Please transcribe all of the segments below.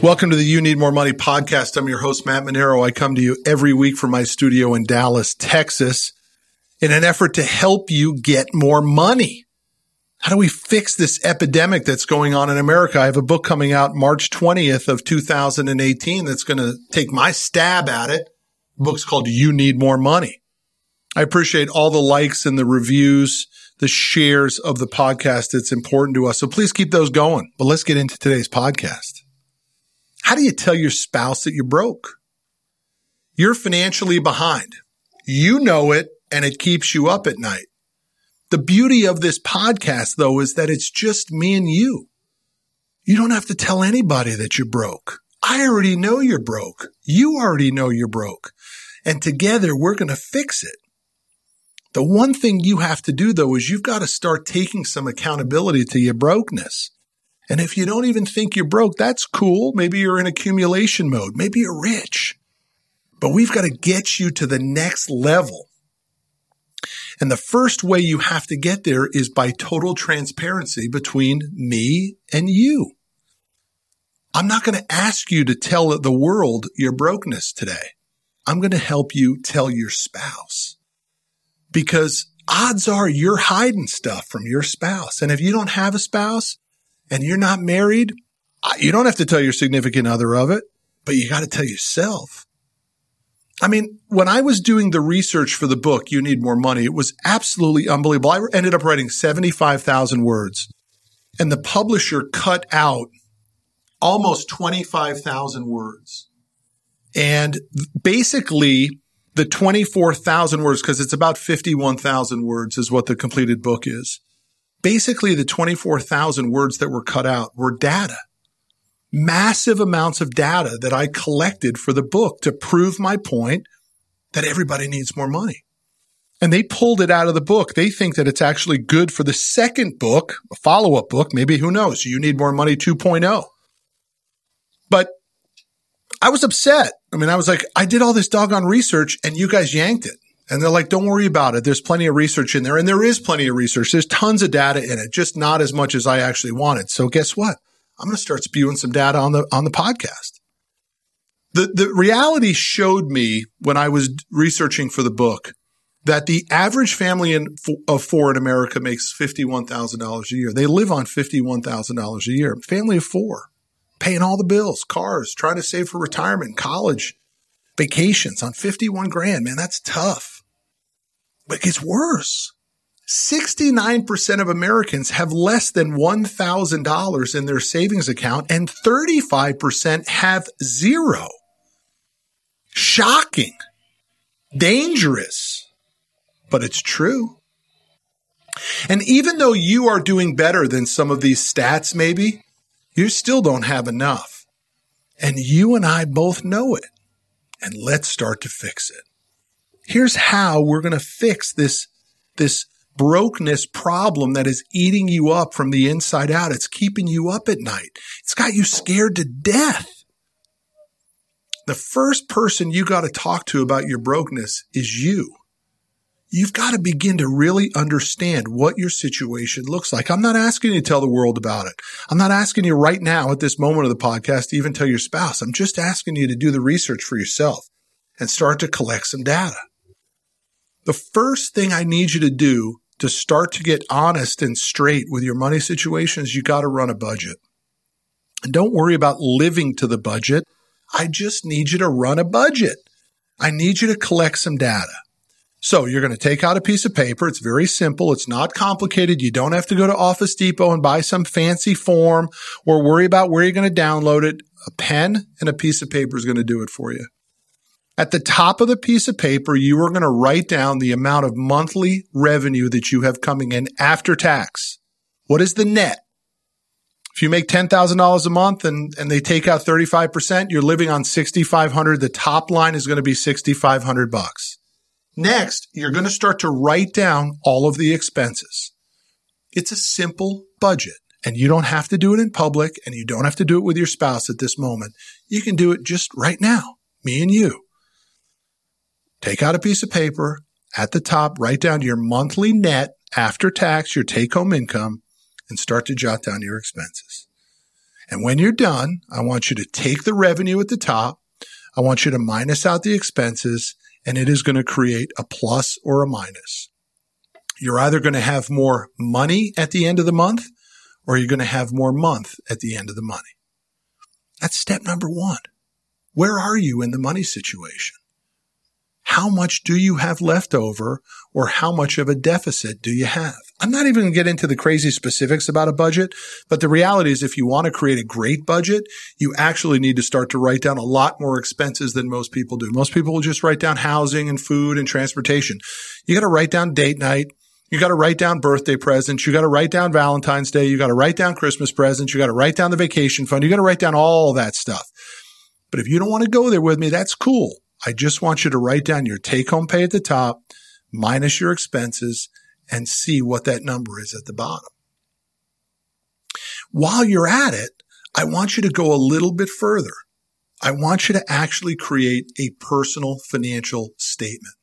Welcome to the You Need More Money podcast. I'm your host, Matt Manero. I come to you every week from my studio in Dallas, Texas, in an effort to help you get more money. How do we fix this epidemic that's going on in America? I have a book coming out March 20th of 2018 that's going to take my stab at it. The book's called You Need More Money. I appreciate all the likes and the reviews, the shares of the podcast. It's important to us. So please keep those going. But let's get into today's podcast. How do you tell your spouse that you're broke? You're financially behind. You know it and it keeps you up at night. The beauty of this podcast though is that it's just me and you. You don't have to tell anybody that you're broke. I already know you're broke. You already know you're broke. And together we're going to fix it. The one thing you have to do though is you've got to start taking some accountability to your brokenness. And if you don't even think you're broke, that's cool. Maybe you're in accumulation mode. Maybe you're rich. But we've got to get you to the next level. And the first way you have to get there is by total transparency between me and you. I'm not going to ask you to tell the world your brokenness today. I'm going to help you tell your spouse because odds are you're hiding stuff from your spouse. And if you don't have a spouse, and you're not married, you don't have to tell your significant other of it, but you got to tell yourself. I mean, when I was doing the research for the book, You Need More Money, it was absolutely unbelievable. I ended up writing 75,000 words and the publisher cut out almost 25,000 words. And basically the 24,000 words, because it's about 51,000 words is what the completed book is basically the 24,000 words that were cut out were data. Massive amounts of data that I collected for the book to prove my point that everybody needs more money. And they pulled it out of the book. They think that it's actually good for the second book, a follow up book. Maybe who knows? You need more money 2.0. But I was upset. I mean, I was like, I did all this doggone research and you guys yanked it. And they're like, don't worry about it. There's plenty of research in there. And there is plenty of research. There's tons of data in it, just not as much as I actually wanted. So guess what? I'm going to start spewing some data on the, on the podcast. The, the reality showed me when I was researching for the book that the average family in, of four in America makes $51,000 a year. They live on $51,000 a year. Family of four, paying all the bills, cars, trying to save for retirement, college, vacations on 51 grand. Man, that's tough. But it gets worse. 69% of Americans have less than $1,000 in their savings account and 35% have zero. Shocking. Dangerous. But it's true. And even though you are doing better than some of these stats, maybe, you still don't have enough. And you and I both know it. And let's start to fix it here's how we're going to fix this, this brokenness problem that is eating you up from the inside out. It's keeping you up at night. It's got you scared to death. The first person you got to talk to about your brokenness is you. You've got to begin to really understand what your situation looks like. I'm not asking you to tell the world about it. I'm not asking you right now at this moment of the podcast to even tell your spouse. I'm just asking you to do the research for yourself and start to collect some data. The first thing I need you to do to start to get honest and straight with your money situation is you got to run a budget. And don't worry about living to the budget. I just need you to run a budget. I need you to collect some data. So you're going to take out a piece of paper. It's very simple. It's not complicated. You don't have to go to Office Depot and buy some fancy form or worry about where you're going to download it. A pen and a piece of paper is going to do it for you. At the top of the piece of paper, you are going to write down the amount of monthly revenue that you have coming in after tax. What is the net? If you make $10,000 a month and, and they take out 35%, you're living on 6,500. The top line is going to be 6,500 bucks. Next, you're going to start to write down all of the expenses. It's a simple budget and you don't have to do it in public and you don't have to do it with your spouse at this moment. You can do it just right now, me and you. Take out a piece of paper at the top, write down your monthly net after tax, your take home income, and start to jot down your expenses. And when you're done, I want you to take the revenue at the top. I want you to minus out the expenses and it is going to create a plus or a minus. You're either going to have more money at the end of the month or you're going to have more month at the end of the money. That's step number one. Where are you in the money situation? How much do you have left over or how much of a deficit do you have? I'm not even going to get into the crazy specifics about a budget, but the reality is if you want to create a great budget, you actually need to start to write down a lot more expenses than most people do. Most people will just write down housing and food and transportation. You got to write down date night. You got to write down birthday presents. You got to write down Valentine's Day. You got to write down Christmas presents. You got to write down the vacation fund. You got to write down all that stuff. But if you don't want to go there with me, that's cool. I just want you to write down your take home pay at the top, minus your expenses, and see what that number is at the bottom. While you're at it, I want you to go a little bit further. I want you to actually create a personal financial statement.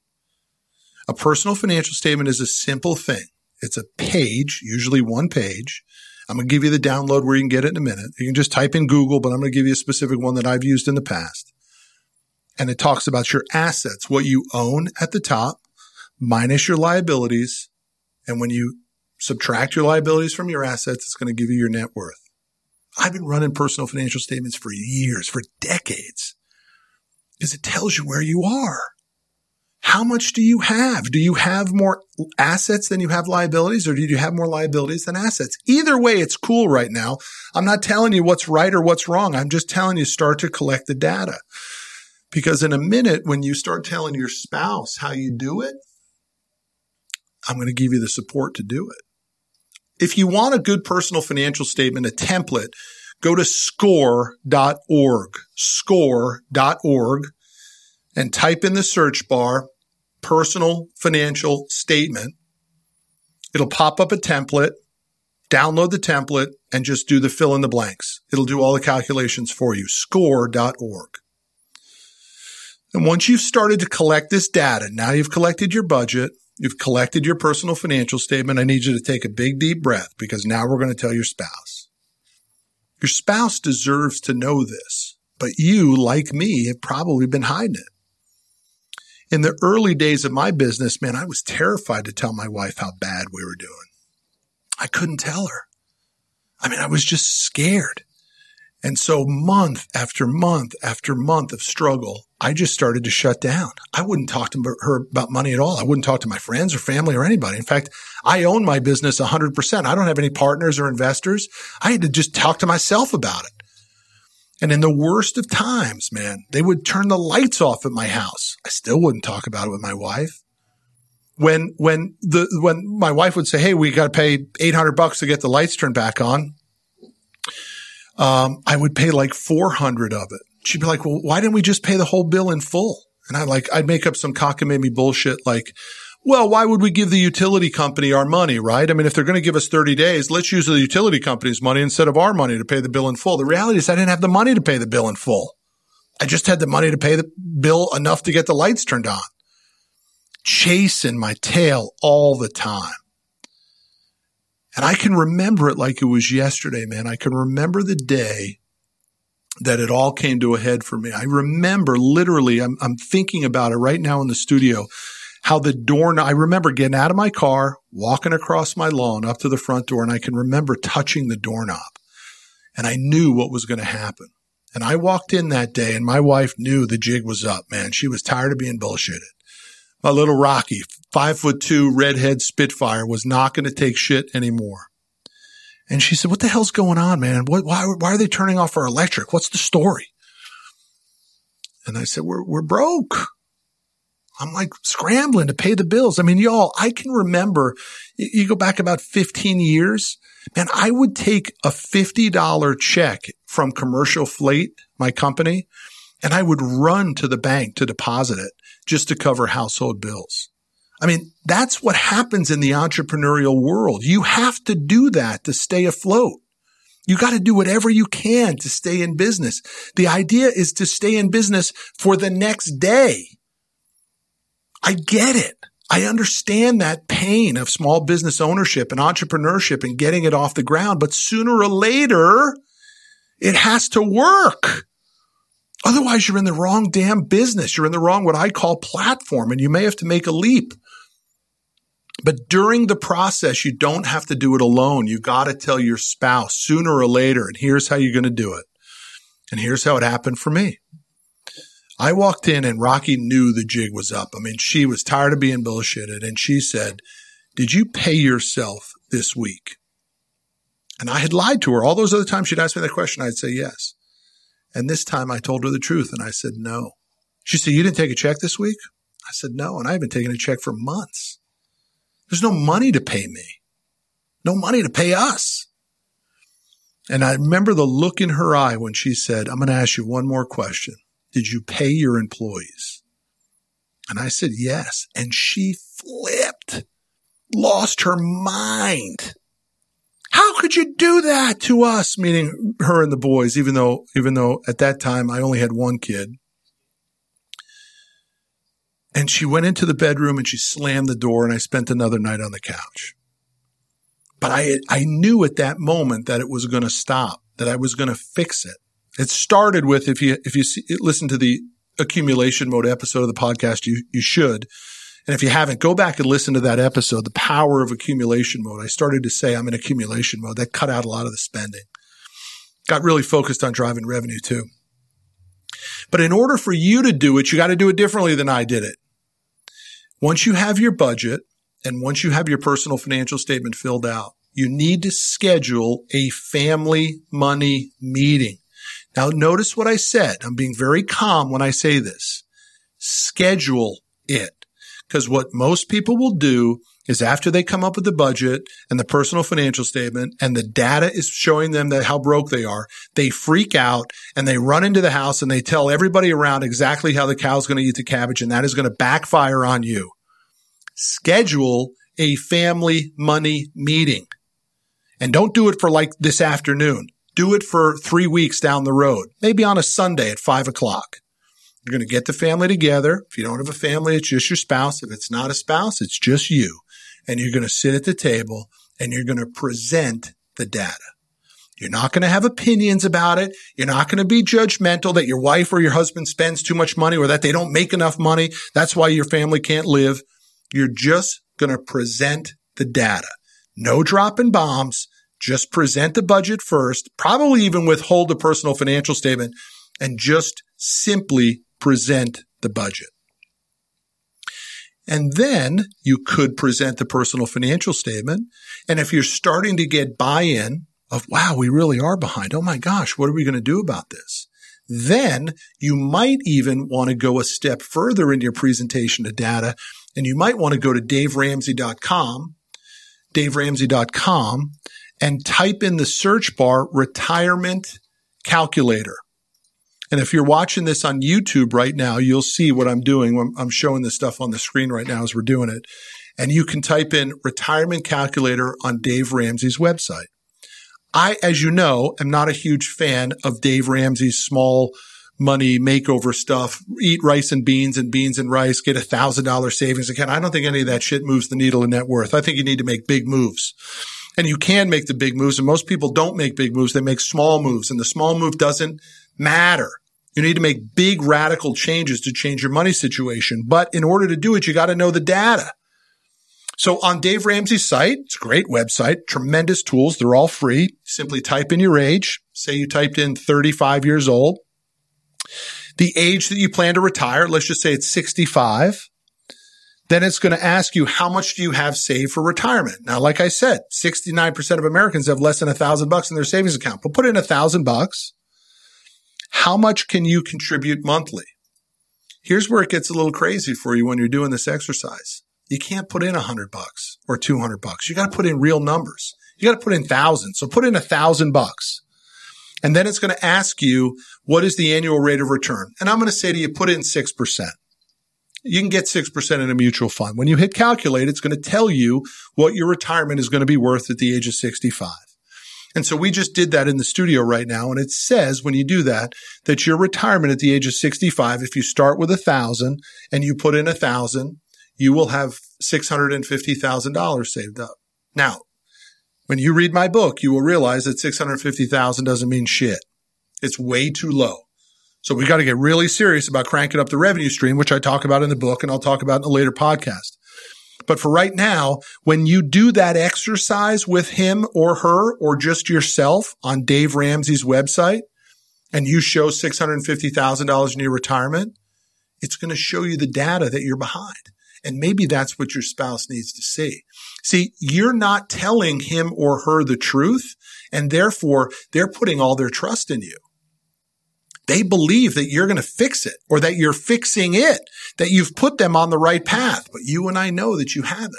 A personal financial statement is a simple thing. It's a page, usually one page. I'm going to give you the download where you can get it in a minute. You can just type in Google, but I'm going to give you a specific one that I've used in the past and it talks about your assets, what you own at the top minus your liabilities. And when you subtract your liabilities from your assets, it's going to give you your net worth. I've been running personal financial statements for years, for decades, because it tells you where you are. How much do you have? Do you have more assets than you have liabilities or do you have more liabilities than assets? Either way, it's cool right now. I'm not telling you what's right or what's wrong. I'm just telling you start to collect the data. Because in a minute, when you start telling your spouse how you do it, I'm going to give you the support to do it. If you want a good personal financial statement, a template, go to score.org, score.org, and type in the search bar, personal financial statement. It'll pop up a template. Download the template and just do the fill in the blanks. It'll do all the calculations for you. Score.org. And once you've started to collect this data, now you've collected your budget, you've collected your personal financial statement. I need you to take a big deep breath because now we're going to tell your spouse. Your spouse deserves to know this, but you, like me, have probably been hiding it. In the early days of my business, man, I was terrified to tell my wife how bad we were doing. I couldn't tell her. I mean, I was just scared. And so month after month after month of struggle, I just started to shut down. I wouldn't talk to her about money at all. I wouldn't talk to my friends or family or anybody. In fact, I own my business 100%. I don't have any partners or investors. I had to just talk to myself about it. And in the worst of times, man, they would turn the lights off at my house. I still wouldn't talk about it with my wife. When, when the, when my wife would say, Hey, we got to pay 800 bucks to get the lights turned back on um, I would pay like 400 of it. She'd be like, well, why didn't we just pay the whole bill in full? And I like, I'd make up some cockamamie bullshit like, well, why would we give the utility company our money, right? I mean, if they're going to give us 30 days, let's use the utility company's money instead of our money to pay the bill in full. The reality is I didn't have the money to pay the bill in full. I just had the money to pay the bill enough to get the lights turned on. Chasing my tail all the time. And I can remember it like it was yesterday, man. I can remember the day that it all came to a head for me. I remember literally, I'm, I'm thinking about it right now in the studio, how the door, I remember getting out of my car, walking across my lawn up to the front door, and I can remember touching the doorknob. And I knew what was going to happen. And I walked in that day and my wife knew the jig was up, man. She was tired of being bullshitted my little Rocky, five foot two redhead Spitfire, was not going to take shit anymore. And she said, what the hell's going on, man? What, why, why are they turning off our electric? What's the story? And I said, we're, we're broke. I'm like scrambling to pay the bills. I mean, y'all, I can remember you go back about 15 years, man, I would take a $50 check from commercial fleet, my company, and I would run to the bank to deposit it just to cover household bills. I mean, that's what happens in the entrepreneurial world. You have to do that to stay afloat. You got to do whatever you can to stay in business. The idea is to stay in business for the next day. I get it. I understand that pain of small business ownership and entrepreneurship and getting it off the ground, but sooner or later, It has to work. Otherwise, you're in the wrong damn business. You're in the wrong, what I call platform, and you may have to make a leap. But during the process, you don't have to do it alone. You got to tell your spouse sooner or later, and here's how you're going to do it. And here's how it happened for me. I walked in and Rocky knew the jig was up. I mean, she was tired of being bullshitted and she said, did you pay yourself this week? And I had lied to her. All those other times she'd ask me that question, I'd say yes. And this time I told her the truth and I said no. She said, you didn't take a check this week? I said no. And I haven't taken a check for months. There's no money to pay me. No money to pay us. And I remember the look in her eye when she said, I'm going to ask you one more question. Did you pay your employees? And I said, yes. And she flipped, lost her mind. How could you do that to us? Meaning her and the boys, even though, even though at that time I only had one kid. And she went into the bedroom and she slammed the door and I spent another night on the couch. But I, I knew at that moment that it was going to stop, that I was going to fix it. It started with, if you, if you see, listen to the accumulation mode episode of the podcast, you, you should. And if you haven't, go back and listen to that episode, the power of accumulation mode. I started to say I'm in accumulation mode. That cut out a lot of the spending. Got really focused on driving revenue too. But in order for you to do it, you got to do it differently than I did it. Once you have your budget and once you have your personal financial statement filled out, you need to schedule a family money meeting. Now notice what I said. I'm being very calm when I say this. Schedule it. Because what most people will do is after they come up with the budget and the personal financial statement and the data is showing them that how broke they are, they freak out and they run into the house and they tell everybody around exactly how the cow's going to eat the cabbage and that is going to backfire on you. Schedule a family money meeting and don't do it for like this afternoon. Do it for three weeks down the road, maybe on a Sunday at five o'clock. You're going to get the family together. If you don't have a family, it's just your spouse. If it's not a spouse, it's just you. And you're going to sit at the table and you're going to present the data. You're not going to have opinions about it. You're not going to be judgmental that your wife or your husband spends too much money or that they don't make enough money. That's why your family can't live. You're just going to present the data. No dropping bombs. Just present the budget first, probably even withhold the personal financial statement and just simply present the budget. And then you could present the personal financial statement. And if you're starting to get buy-in of, wow, we really are behind. Oh my gosh, what are we going to do about this? Then you might even want to go a step further in your presentation of data. And you might want to go to daveramsey.com, daveramsey.com and type in the search bar retirement calculator. And if you're watching this on YouTube right now, you'll see what I'm doing. I'm showing this stuff on the screen right now as we're doing it. And you can type in retirement calculator on Dave Ramsey's website. I, as you know, am not a huge fan of Dave Ramsey's small money makeover stuff. Eat rice and beans and beans and rice, get a thousand dollar savings account. I don't think any of that shit moves the needle in net worth. I think you need to make big moves. And you can make the big moves. And most people don't make big moves. They make small moves and the small move doesn't matter. You need to make big radical changes to change your money situation. But in order to do it, you got to know the data. So on Dave Ramsey's site, it's a great website, tremendous tools. They're all free. Simply type in your age. Say you typed in 35 years old. The age that you plan to retire, let's just say it's 65. Then it's going to ask you, how much do you have saved for retirement? Now, like I said, 69% of Americans have less than a thousand bucks in their savings account. But put in a thousand bucks how much can you contribute monthly? Here's where it gets a little crazy for you when you're doing this exercise. You can't put in a hundred bucks or 200 bucks. You got to put in real numbers. You got to put in thousands. So put in a thousand bucks. And then it's going to ask you, what is the annual rate of return? And I'm going to say to you, put in 6%. You can get 6% in a mutual fund. When you hit calculate, it's going to tell you what your retirement is going to be worth at the age of 65. And so we just did that in the studio right now. And it says when you do that, that your retirement at the age of 65, if you start with a thousand and you put in a thousand, you will have $650,000 saved up. Now, when you read my book, you will realize that 650,000 doesn't mean shit. It's way too low. So we got to get really serious about cranking up the revenue stream, which I talk about in the book and I'll talk about in a later podcast. But for right now, when you do that exercise with him or her or just yourself on Dave Ramsey's website and you show $650,000 in your retirement, it's going to show you the data that you're behind. And maybe that's what your spouse needs to see. See, you're not telling him or her the truth, and therefore they're putting all their trust in you. They believe that you're going to fix it or that you're fixing it, that you've put them on the right path. But you and I know that you haven't.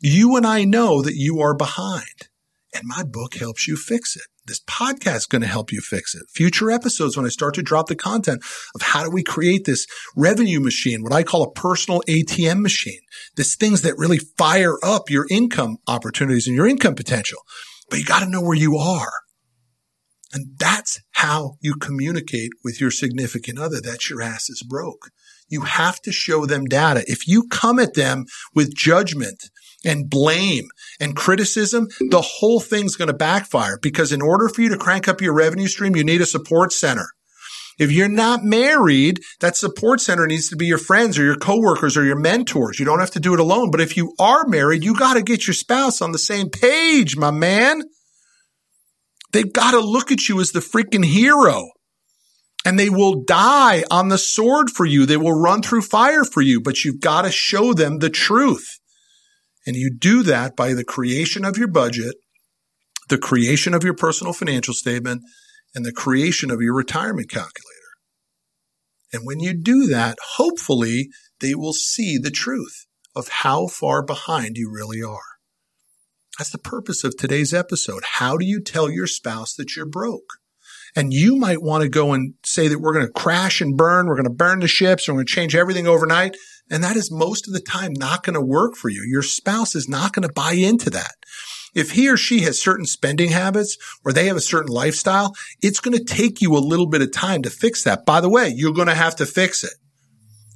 You and I know that you are behind. And my book helps you fix it. This podcast is going to help you fix it. Future episodes, when I start to drop the content of how do we create this revenue machine, what I call a personal ATM machine, this things that really fire up your income opportunities and your income potential. But you got to know where you are. And that's how you communicate with your significant other that your ass is broke. You have to show them data. If you come at them with judgment and blame and criticism, the whole thing's going to backfire because in order for you to crank up your revenue stream, you need a support center. If you're not married, that support center needs to be your friends or your coworkers or your mentors. You don't have to do it alone. But if you are married, you got to get your spouse on the same page, my man. They've got to look at you as the freaking hero. And they will die on the sword for you. They will run through fire for you, but you've got to show them the truth. And you do that by the creation of your budget, the creation of your personal financial statement, and the creation of your retirement calculator. And when you do that, hopefully they will see the truth of how far behind you really are. That's the purpose of today's episode. How do you tell your spouse that you're broke? And you might want to go and say that we're going to crash and burn. We're going to burn the ships. We're going to change everything overnight. And that is most of the time not going to work for you. Your spouse is not going to buy into that. If he or she has certain spending habits or they have a certain lifestyle, it's going to take you a little bit of time to fix that. By the way, you're going to have to fix it.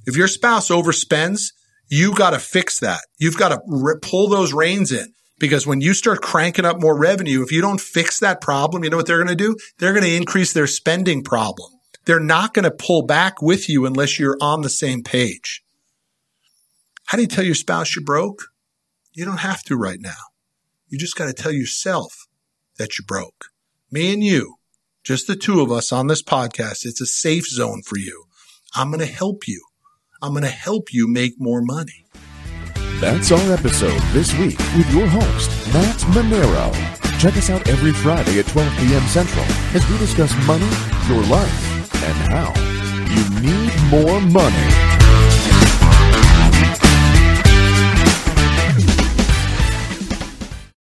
If your spouse overspends, you got to fix that. You've got to pull those reins in. Because when you start cranking up more revenue, if you don't fix that problem, you know what they're going to do? They're going to increase their spending problem. They're not going to pull back with you unless you're on the same page. How do you tell your spouse you're broke? You don't have to right now. You just got to tell yourself that you're broke. Me and you, just the two of us on this podcast, it's a safe zone for you. I'm going to help you. I'm going to help you make more money. That's our episode this week with your host, Matt Manero. Check us out every Friday at 12 p.m. Central as we discuss money, your life, and how you need more money.